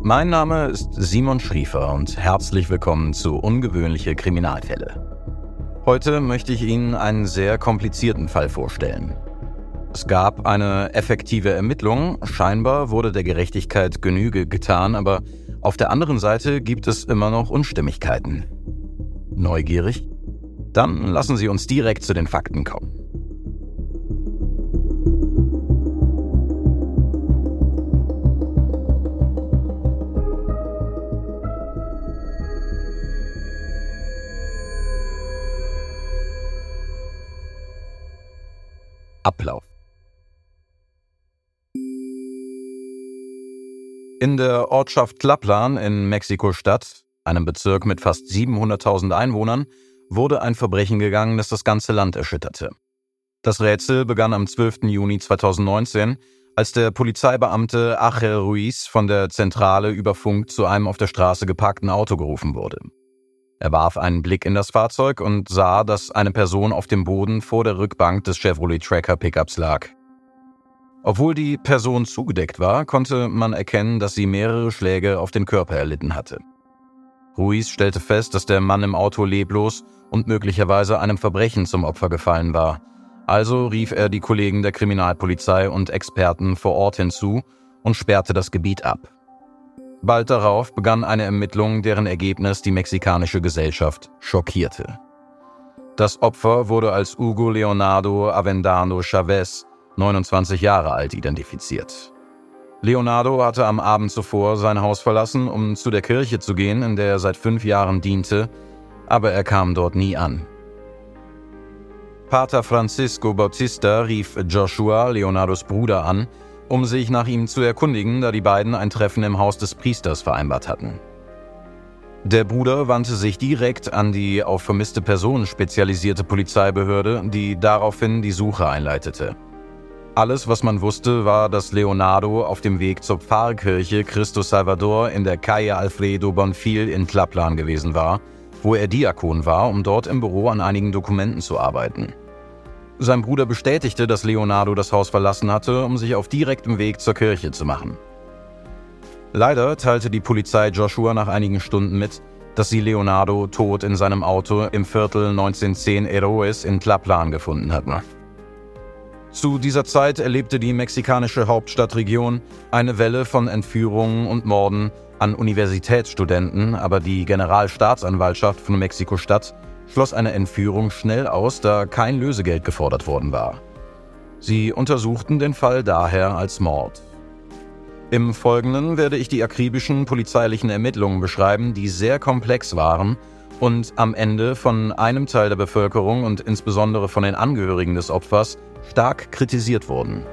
Mein Name ist Simon Schriefer und herzlich willkommen zu Ungewöhnliche Kriminalfälle. Heute möchte ich Ihnen einen sehr komplizierten Fall vorstellen. Es gab eine effektive Ermittlung, scheinbar wurde der Gerechtigkeit Genüge getan, aber auf der anderen Seite gibt es immer noch Unstimmigkeiten. Neugierig? Dann lassen Sie uns direkt zu den Fakten kommen. Ablauf. In der Ortschaft Tlaplan in Mexiko-Stadt, einem Bezirk mit fast 700.000 Einwohnern, wurde ein Verbrechen gegangen, das das ganze Land erschütterte. Das Rätsel begann am 12. Juni 2019, als der Polizeibeamte Achel Ruiz von der Zentrale über Funk zu einem auf der Straße geparkten Auto gerufen wurde. Er warf einen Blick in das Fahrzeug und sah, dass eine Person auf dem Boden vor der Rückbank des Chevrolet Tracker Pickups lag. Obwohl die Person zugedeckt war, konnte man erkennen, dass sie mehrere Schläge auf den Körper erlitten hatte. Ruiz stellte fest, dass der Mann im Auto leblos und möglicherweise einem Verbrechen zum Opfer gefallen war. Also rief er die Kollegen der Kriminalpolizei und Experten vor Ort hinzu und sperrte das Gebiet ab. Bald darauf begann eine Ermittlung, deren Ergebnis die mexikanische Gesellschaft schockierte. Das Opfer wurde als Hugo Leonardo Avendano Chavez, 29 Jahre alt, identifiziert. Leonardo hatte am Abend zuvor sein Haus verlassen, um zu der Kirche zu gehen, in der er seit fünf Jahren diente, aber er kam dort nie an. Pater Francisco Bautista rief Joshua, Leonardos Bruder, an, um sich nach ihm zu erkundigen, da die beiden ein Treffen im Haus des Priesters vereinbart hatten. Der Bruder wandte sich direkt an die auf vermisste Personen spezialisierte Polizeibehörde, die daraufhin die Suche einleitete. Alles, was man wusste, war, dass Leonardo auf dem Weg zur Pfarrkirche Cristo Salvador in der Calle Alfredo Bonfil in Tlaplan gewesen war, wo er Diakon war, um dort im Büro an einigen Dokumenten zu arbeiten. Sein Bruder bestätigte, dass Leonardo das Haus verlassen hatte, um sich auf direktem Weg zur Kirche zu machen. Leider teilte die Polizei Joshua nach einigen Stunden mit, dass sie Leonardo tot in seinem Auto im Viertel 1910 Eroes in Tlaplan gefunden hatten. Zu dieser Zeit erlebte die mexikanische Hauptstadtregion eine Welle von Entführungen und Morden an Universitätsstudenten, aber die Generalstaatsanwaltschaft von Mexiko-Stadt schloss eine Entführung schnell aus, da kein Lösegeld gefordert worden war. Sie untersuchten den Fall daher als Mord. Im Folgenden werde ich die akribischen polizeilichen Ermittlungen beschreiben, die sehr komplex waren und am Ende von einem Teil der Bevölkerung und insbesondere von den Angehörigen des Opfers stark kritisiert wurden.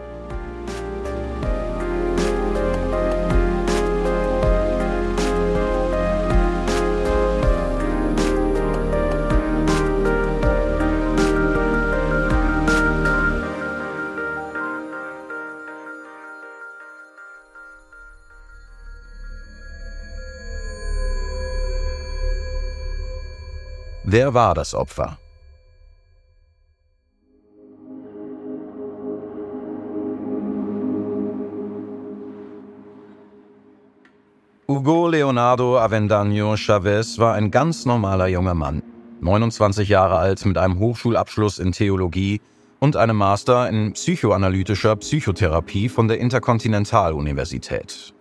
Wer war das Opfer? Hugo Leonardo Avendaño Chavez war ein ganz normaler junger Mann, 29 Jahre alt mit einem Hochschulabschluss in Theologie und einem Master in psychoanalytischer Psychotherapie von der Interkontinentaluniversität.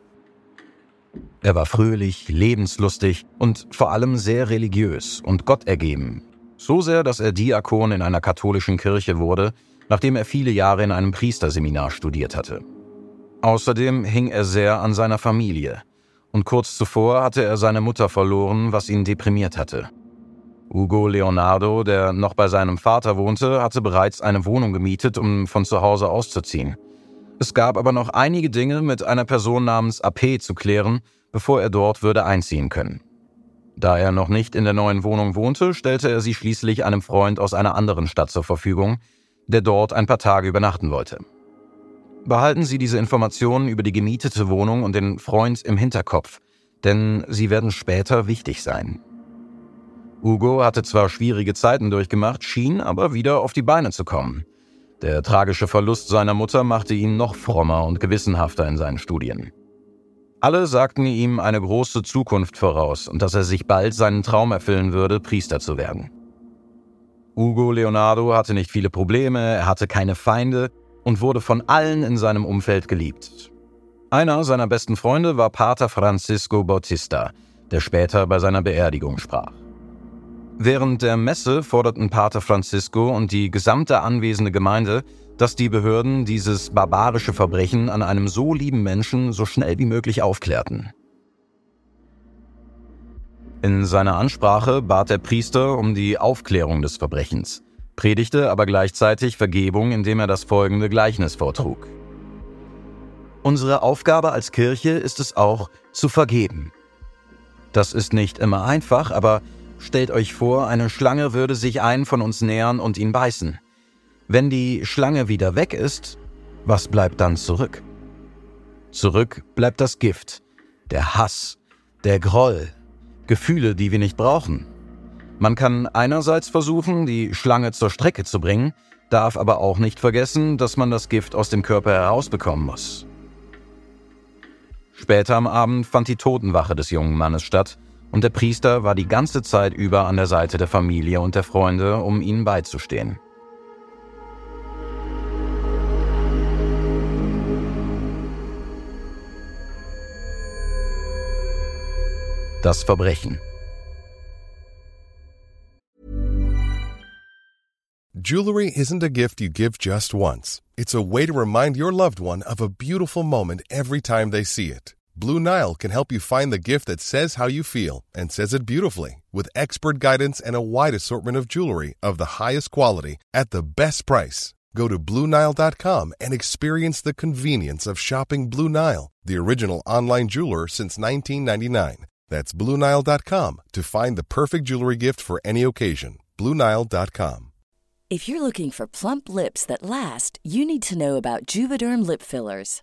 Er war fröhlich, lebenslustig und vor allem sehr religiös und gottergeben. So sehr, dass er Diakon in einer katholischen Kirche wurde, nachdem er viele Jahre in einem Priesterseminar studiert hatte. Außerdem hing er sehr an seiner Familie, und kurz zuvor hatte er seine Mutter verloren, was ihn deprimiert hatte. Ugo Leonardo, der noch bei seinem Vater wohnte, hatte bereits eine Wohnung gemietet, um von zu Hause auszuziehen. Es gab aber noch einige Dinge mit einer Person namens AP zu klären, bevor er dort würde einziehen können. Da er noch nicht in der neuen Wohnung wohnte, stellte er sie schließlich einem Freund aus einer anderen Stadt zur Verfügung, der dort ein paar Tage übernachten wollte. Behalten Sie diese Informationen über die gemietete Wohnung und den Freund im Hinterkopf, denn sie werden später wichtig sein. Hugo hatte zwar schwierige Zeiten durchgemacht, schien aber wieder auf die Beine zu kommen. Der tragische Verlust seiner Mutter machte ihn noch frommer und gewissenhafter in seinen Studien. Alle sagten ihm eine große Zukunft voraus und dass er sich bald seinen Traum erfüllen würde, Priester zu werden. Hugo Leonardo hatte nicht viele Probleme, er hatte keine Feinde und wurde von allen in seinem Umfeld geliebt. Einer seiner besten Freunde war Pater Francisco Bautista, der später bei seiner Beerdigung sprach. Während der Messe forderten Pater Francisco und die gesamte anwesende Gemeinde, dass die Behörden dieses barbarische Verbrechen an einem so lieben Menschen so schnell wie möglich aufklärten. In seiner Ansprache bat der Priester um die Aufklärung des Verbrechens, predigte aber gleichzeitig Vergebung, indem er das folgende Gleichnis vortrug. Unsere Aufgabe als Kirche ist es auch, zu vergeben. Das ist nicht immer einfach, aber Stellt euch vor, eine Schlange würde sich einen von uns nähern und ihn beißen. Wenn die Schlange wieder weg ist, was bleibt dann zurück? Zurück bleibt das Gift, der Hass, der Groll, Gefühle, die wir nicht brauchen. Man kann einerseits versuchen, die Schlange zur Strecke zu bringen, darf aber auch nicht vergessen, dass man das Gift aus dem Körper herausbekommen muss. Später am Abend fand die Totenwache des jungen Mannes statt, und der Priester war die ganze Zeit über an der Seite der Familie und der Freunde, um ihnen beizustehen. Das Verbrechen. Jewelry isn't a gift you give just once. It's a way to remind your loved one of a beautiful moment every time they see it. Blue Nile can help you find the gift that says how you feel and says it beautifully with expert guidance and a wide assortment of jewelry of the highest quality at the best price. Go to BlueNile.com and experience the convenience of shopping Blue Nile, the original online jeweler since 1999. That's BlueNile.com to find the perfect jewelry gift for any occasion. BlueNile.com. If you're looking for plump lips that last, you need to know about Juvederm Lip Fillers.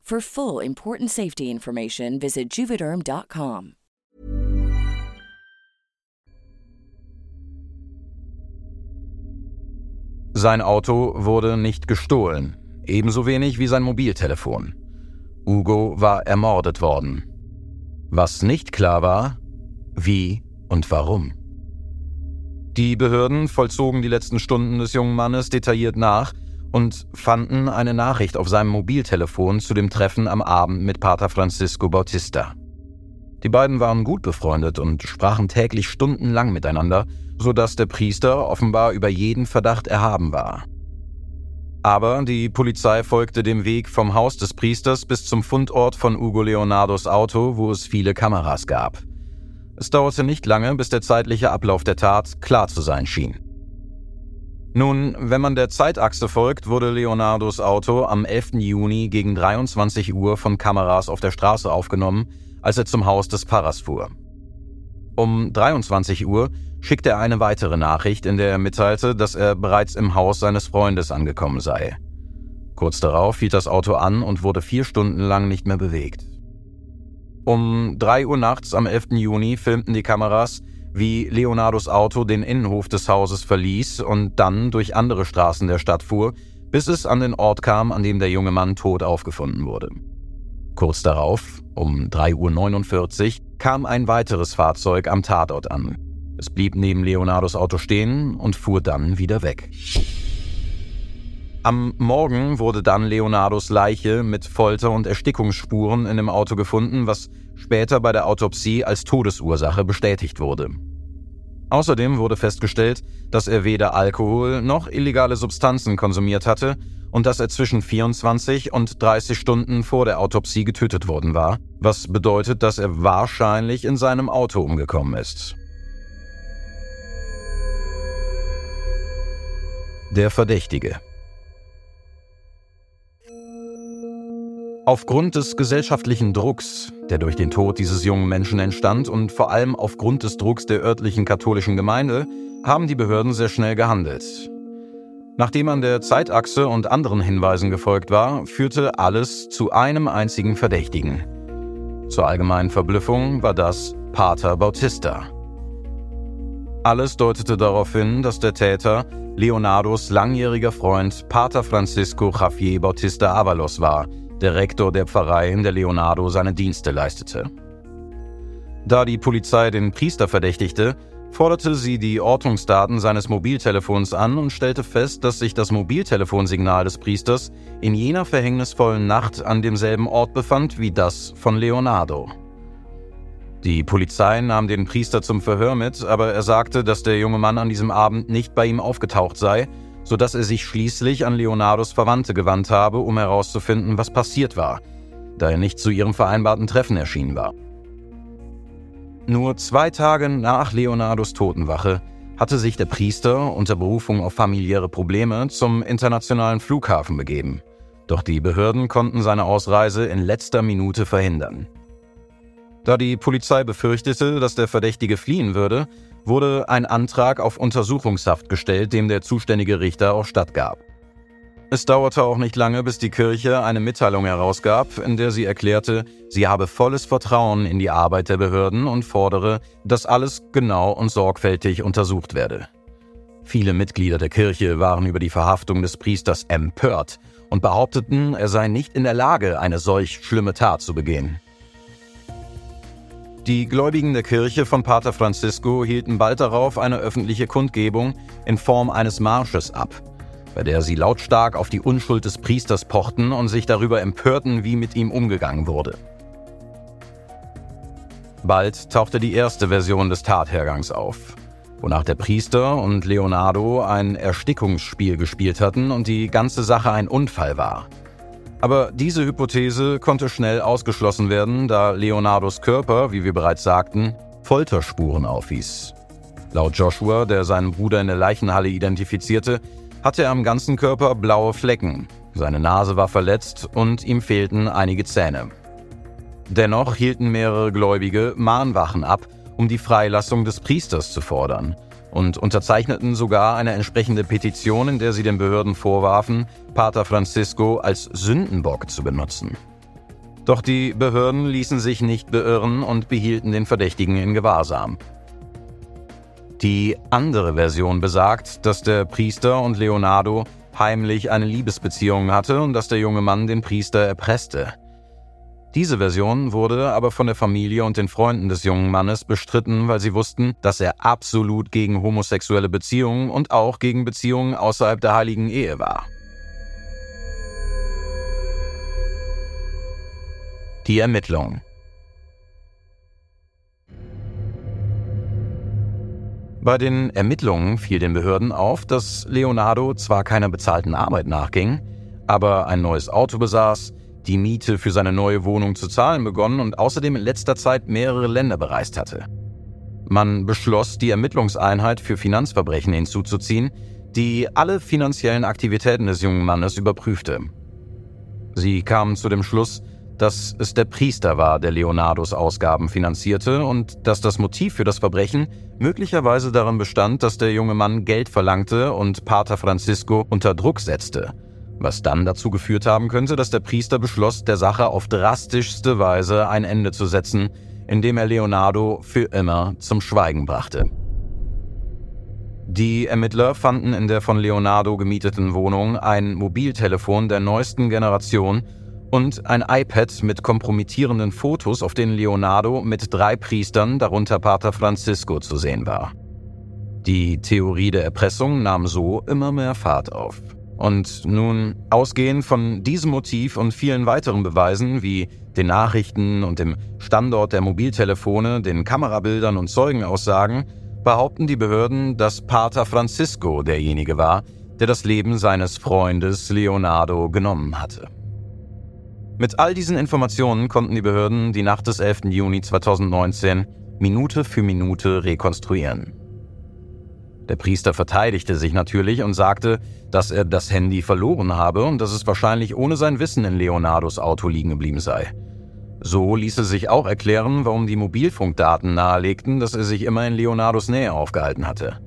For full important safety information, visit juvederm.com. Sein Auto wurde nicht gestohlen, ebenso wenig wie sein Mobiltelefon. Ugo war ermordet worden. Was nicht klar war, wie und warum. Die Behörden vollzogen die letzten Stunden des jungen Mannes detailliert nach und fanden eine Nachricht auf seinem Mobiltelefon zu dem Treffen am Abend mit Pater Francisco Bautista. Die beiden waren gut befreundet und sprachen täglich stundenlang miteinander, sodass der Priester offenbar über jeden Verdacht erhaben war. Aber die Polizei folgte dem Weg vom Haus des Priesters bis zum Fundort von Ugo Leonardos Auto, wo es viele Kameras gab. Es dauerte nicht lange, bis der zeitliche Ablauf der Tat klar zu sein schien. Nun, wenn man der Zeitachse folgt, wurde Leonardos Auto am 11. Juni gegen 23 Uhr von Kameras auf der Straße aufgenommen, als er zum Haus des Pfarrers fuhr. Um 23 Uhr schickte er eine weitere Nachricht, in der er mitteilte, dass er bereits im Haus seines Freundes angekommen sei. Kurz darauf hielt das Auto an und wurde vier Stunden lang nicht mehr bewegt. Um 3 Uhr nachts am 11. Juni filmten die Kameras, wie Leonardos Auto den Innenhof des Hauses verließ und dann durch andere Straßen der Stadt fuhr, bis es an den Ort kam, an dem der junge Mann tot aufgefunden wurde. Kurz darauf, um 3.49 Uhr, kam ein weiteres Fahrzeug am Tatort an. Es blieb neben Leonardos Auto stehen und fuhr dann wieder weg. Am Morgen wurde dann Leonardos Leiche mit Folter- und Erstickungsspuren in dem Auto gefunden, was später bei der Autopsie als Todesursache bestätigt wurde. Außerdem wurde festgestellt, dass er weder Alkohol noch illegale Substanzen konsumiert hatte und dass er zwischen 24 und 30 Stunden vor der Autopsie getötet worden war, was bedeutet, dass er wahrscheinlich in seinem Auto umgekommen ist. Der Verdächtige Aufgrund des gesellschaftlichen Drucks, der durch den Tod dieses jungen Menschen entstand und vor allem aufgrund des Drucks der örtlichen katholischen Gemeinde, haben die Behörden sehr schnell gehandelt. Nachdem man der Zeitachse und anderen Hinweisen gefolgt war, führte alles zu einem einzigen Verdächtigen. Zur allgemeinen Verblüffung war das Pater Bautista. Alles deutete darauf hin, dass der Täter Leonardos langjähriger Freund Pater Francisco Javier Bautista Avalos war, der Rektor der Pfarrei, in der Leonardo seine Dienste leistete. Da die Polizei den Priester verdächtigte, forderte sie die Ortungsdaten seines Mobiltelefons an und stellte fest, dass sich das Mobiltelefonsignal des Priesters in jener verhängnisvollen Nacht an demselben Ort befand wie das von Leonardo. Die Polizei nahm den Priester zum Verhör mit, aber er sagte, dass der junge Mann an diesem Abend nicht bei ihm aufgetaucht sei, sodass er sich schließlich an Leonardos Verwandte gewandt habe, um herauszufinden, was passiert war, da er nicht zu ihrem vereinbarten Treffen erschienen war. Nur zwei Tage nach Leonardos Totenwache hatte sich der Priester unter Berufung auf familiäre Probleme zum internationalen Flughafen begeben. Doch die Behörden konnten seine Ausreise in letzter Minute verhindern. Da die Polizei befürchtete, dass der Verdächtige fliehen würde, wurde ein Antrag auf Untersuchungshaft gestellt, dem der zuständige Richter auch stattgab. Es dauerte auch nicht lange, bis die Kirche eine Mitteilung herausgab, in der sie erklärte, sie habe volles Vertrauen in die Arbeit der Behörden und fordere, dass alles genau und sorgfältig untersucht werde. Viele Mitglieder der Kirche waren über die Verhaftung des Priesters empört und behaupteten, er sei nicht in der Lage, eine solch schlimme Tat zu begehen. Die Gläubigen der Kirche von Pater Francisco hielten bald darauf eine öffentliche Kundgebung in Form eines Marsches ab, bei der sie lautstark auf die Unschuld des Priesters pochten und sich darüber empörten, wie mit ihm umgegangen wurde. Bald tauchte die erste Version des Tathergangs auf, wonach der Priester und Leonardo ein Erstickungsspiel gespielt hatten und die ganze Sache ein Unfall war. Aber diese Hypothese konnte schnell ausgeschlossen werden, da Leonardos Körper, wie wir bereits sagten, Folterspuren aufwies. Laut Joshua, der seinen Bruder in der Leichenhalle identifizierte, hatte er am ganzen Körper blaue Flecken, seine Nase war verletzt und ihm fehlten einige Zähne. Dennoch hielten mehrere Gläubige Mahnwachen ab, um die Freilassung des Priesters zu fordern und unterzeichneten sogar eine entsprechende Petition, in der sie den Behörden vorwarfen, Pater Francisco als Sündenbock zu benutzen. Doch die Behörden ließen sich nicht beirren und behielten den Verdächtigen in Gewahrsam. Die andere Version besagt, dass der Priester und Leonardo heimlich eine Liebesbeziehung hatte und dass der junge Mann den Priester erpresste. Diese Version wurde aber von der Familie und den Freunden des jungen Mannes bestritten, weil sie wussten, dass er absolut gegen homosexuelle Beziehungen und auch gegen Beziehungen außerhalb der heiligen Ehe war. Die Ermittlung. Bei den Ermittlungen fiel den Behörden auf, dass Leonardo zwar keiner bezahlten Arbeit nachging, aber ein neues Auto besaß, die Miete für seine neue Wohnung zu zahlen begonnen und außerdem in letzter Zeit mehrere Länder bereist hatte. Man beschloss, die Ermittlungseinheit für Finanzverbrechen hinzuzuziehen, die alle finanziellen Aktivitäten des jungen Mannes überprüfte. Sie kamen zu dem Schluss, dass es der Priester war, der Leonardos Ausgaben finanzierte und dass das Motiv für das Verbrechen möglicherweise darin bestand, dass der junge Mann Geld verlangte und Pater Francisco unter Druck setzte, was dann dazu geführt haben könnte, dass der Priester beschloss, der Sache auf drastischste Weise ein Ende zu setzen, indem er Leonardo für immer zum Schweigen brachte. Die Ermittler fanden in der von Leonardo gemieteten Wohnung ein Mobiltelefon der neuesten Generation und ein iPad mit kompromittierenden Fotos, auf denen Leonardo mit drei Priestern, darunter Pater Francisco, zu sehen war. Die Theorie der Erpressung nahm so immer mehr Fahrt auf. Und nun, ausgehend von diesem Motiv und vielen weiteren Beweisen wie den Nachrichten und dem Standort der Mobiltelefone, den Kamerabildern und Zeugenaussagen, behaupten die Behörden, dass Pater Francisco derjenige war, der das Leben seines Freundes Leonardo genommen hatte. Mit all diesen Informationen konnten die Behörden die Nacht des 11. Juni 2019 Minute für Minute rekonstruieren. Der Priester verteidigte sich natürlich und sagte, dass er das Handy verloren habe und dass es wahrscheinlich ohne sein Wissen in Leonardos Auto liegen geblieben sei. So ließe sich auch erklären, warum die Mobilfunkdaten nahelegten, dass er sich immer in Leonardos Nähe aufgehalten hatte.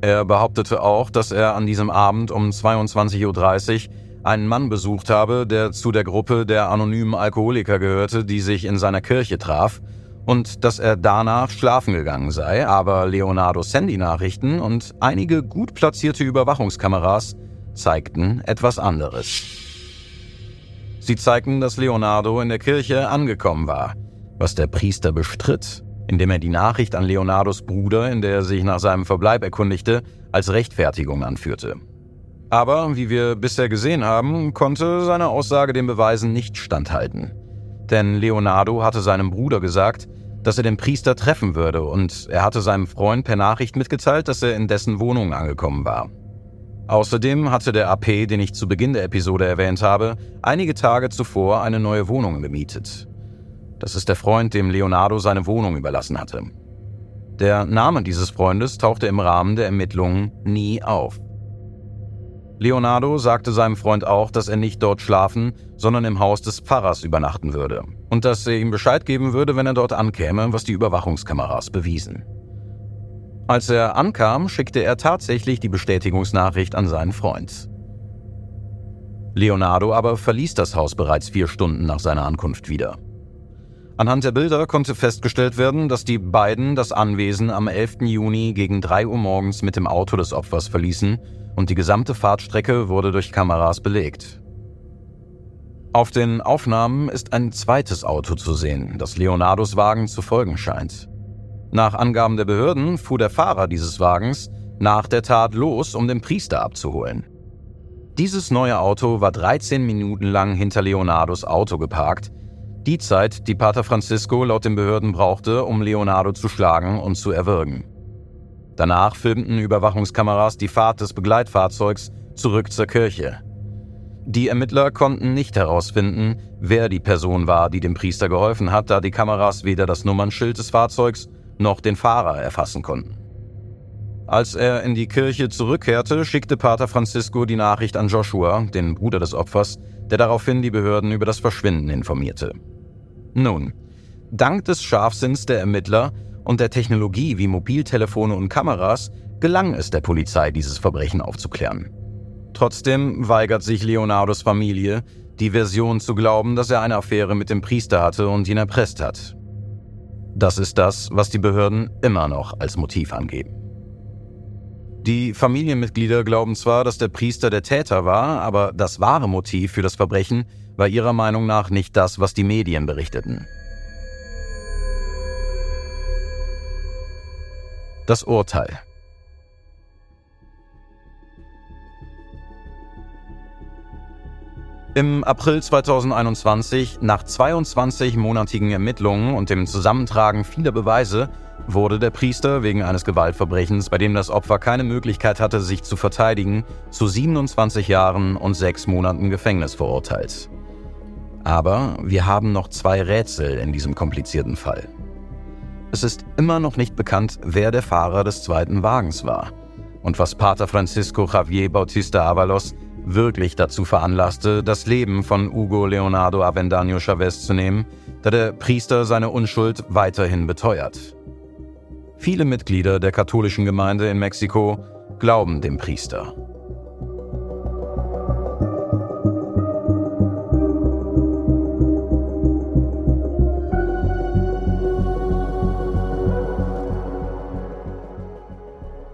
Er behauptete auch, dass er an diesem Abend um 22.30 Uhr einen Mann besucht habe, der zu der Gruppe der anonymen Alkoholiker gehörte, die sich in seiner Kirche traf, und dass er danach schlafen gegangen sei, aber Leonardos Handy-Nachrichten und einige gut platzierte Überwachungskameras zeigten etwas anderes. Sie zeigten, dass Leonardo in der Kirche angekommen war, was der Priester bestritt, indem er die Nachricht an Leonardos Bruder, in der er sich nach seinem Verbleib erkundigte, als Rechtfertigung anführte. Aber, wie wir bisher gesehen haben, konnte seine Aussage den Beweisen nicht standhalten. Denn Leonardo hatte seinem Bruder gesagt, dass er den Priester treffen würde und er hatte seinem Freund per Nachricht mitgeteilt, dass er in dessen Wohnung angekommen war. Außerdem hatte der AP, den ich zu Beginn der Episode erwähnt habe, einige Tage zuvor eine neue Wohnung gemietet. Das ist der Freund, dem Leonardo seine Wohnung überlassen hatte. Der Name dieses Freundes tauchte im Rahmen der Ermittlungen nie auf. Leonardo sagte seinem Freund auch, dass er nicht dort schlafen, sondern im Haus des Pfarrers übernachten würde und dass er ihm Bescheid geben würde, wenn er dort ankäme, was die Überwachungskameras bewiesen. Als er ankam, schickte er tatsächlich die Bestätigungsnachricht an seinen Freund. Leonardo aber verließ das Haus bereits vier Stunden nach seiner Ankunft wieder. Anhand der Bilder konnte festgestellt werden, dass die beiden das Anwesen am 11. Juni gegen 3 Uhr morgens mit dem Auto des Opfers verließen und die gesamte Fahrtstrecke wurde durch Kameras belegt. Auf den Aufnahmen ist ein zweites Auto zu sehen, das Leonardos Wagen zu folgen scheint. Nach Angaben der Behörden fuhr der Fahrer dieses Wagens nach der Tat los, um den Priester abzuholen. Dieses neue Auto war 13 Minuten lang hinter Leonardos Auto geparkt, die Zeit, die Pater Francisco laut den Behörden brauchte, um Leonardo zu schlagen und zu erwürgen. Danach filmten Überwachungskameras die Fahrt des Begleitfahrzeugs zurück zur Kirche. Die Ermittler konnten nicht herausfinden, wer die Person war, die dem Priester geholfen hat, da die Kameras weder das Nummernschild des Fahrzeugs noch den Fahrer erfassen konnten. Als er in die Kirche zurückkehrte, schickte Pater Francisco die Nachricht an Joshua, den Bruder des Opfers, der daraufhin die Behörden über das Verschwinden informierte. Nun, dank des Scharfsinns der Ermittler und der Technologie wie Mobiltelefone und Kameras gelang es der Polizei, dieses Verbrechen aufzuklären. Trotzdem weigert sich Leonardos Familie, die Version zu glauben, dass er eine Affäre mit dem Priester hatte und ihn erpresst hat. Das ist das, was die Behörden immer noch als Motiv angeben. Die Familienmitglieder glauben zwar, dass der Priester der Täter war, aber das wahre Motiv für das Verbrechen war ihrer Meinung nach nicht das, was die Medien berichteten. Das Urteil. Im April 2021, nach 22-monatigen Ermittlungen und dem Zusammentragen vieler Beweise, wurde der Priester wegen eines Gewaltverbrechens, bei dem das Opfer keine Möglichkeit hatte, sich zu verteidigen, zu 27 Jahren und sechs Monaten Gefängnis verurteilt. Aber wir haben noch zwei Rätsel in diesem komplizierten Fall. Es ist immer noch nicht bekannt, wer der Fahrer des zweiten Wagens war und was Pater Francisco Javier Bautista Avalos wirklich dazu veranlasste, das Leben von Hugo Leonardo Avendaño Chavez zu nehmen, da der Priester seine Unschuld weiterhin beteuert. Viele Mitglieder der katholischen Gemeinde in Mexiko glauben dem Priester.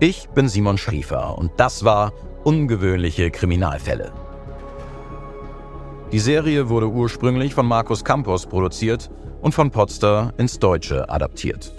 Ich bin Simon Schriefer und das war Ungewöhnliche Kriminalfälle. Die Serie wurde ursprünglich von Markus Campos produziert und von Potster ins Deutsche adaptiert.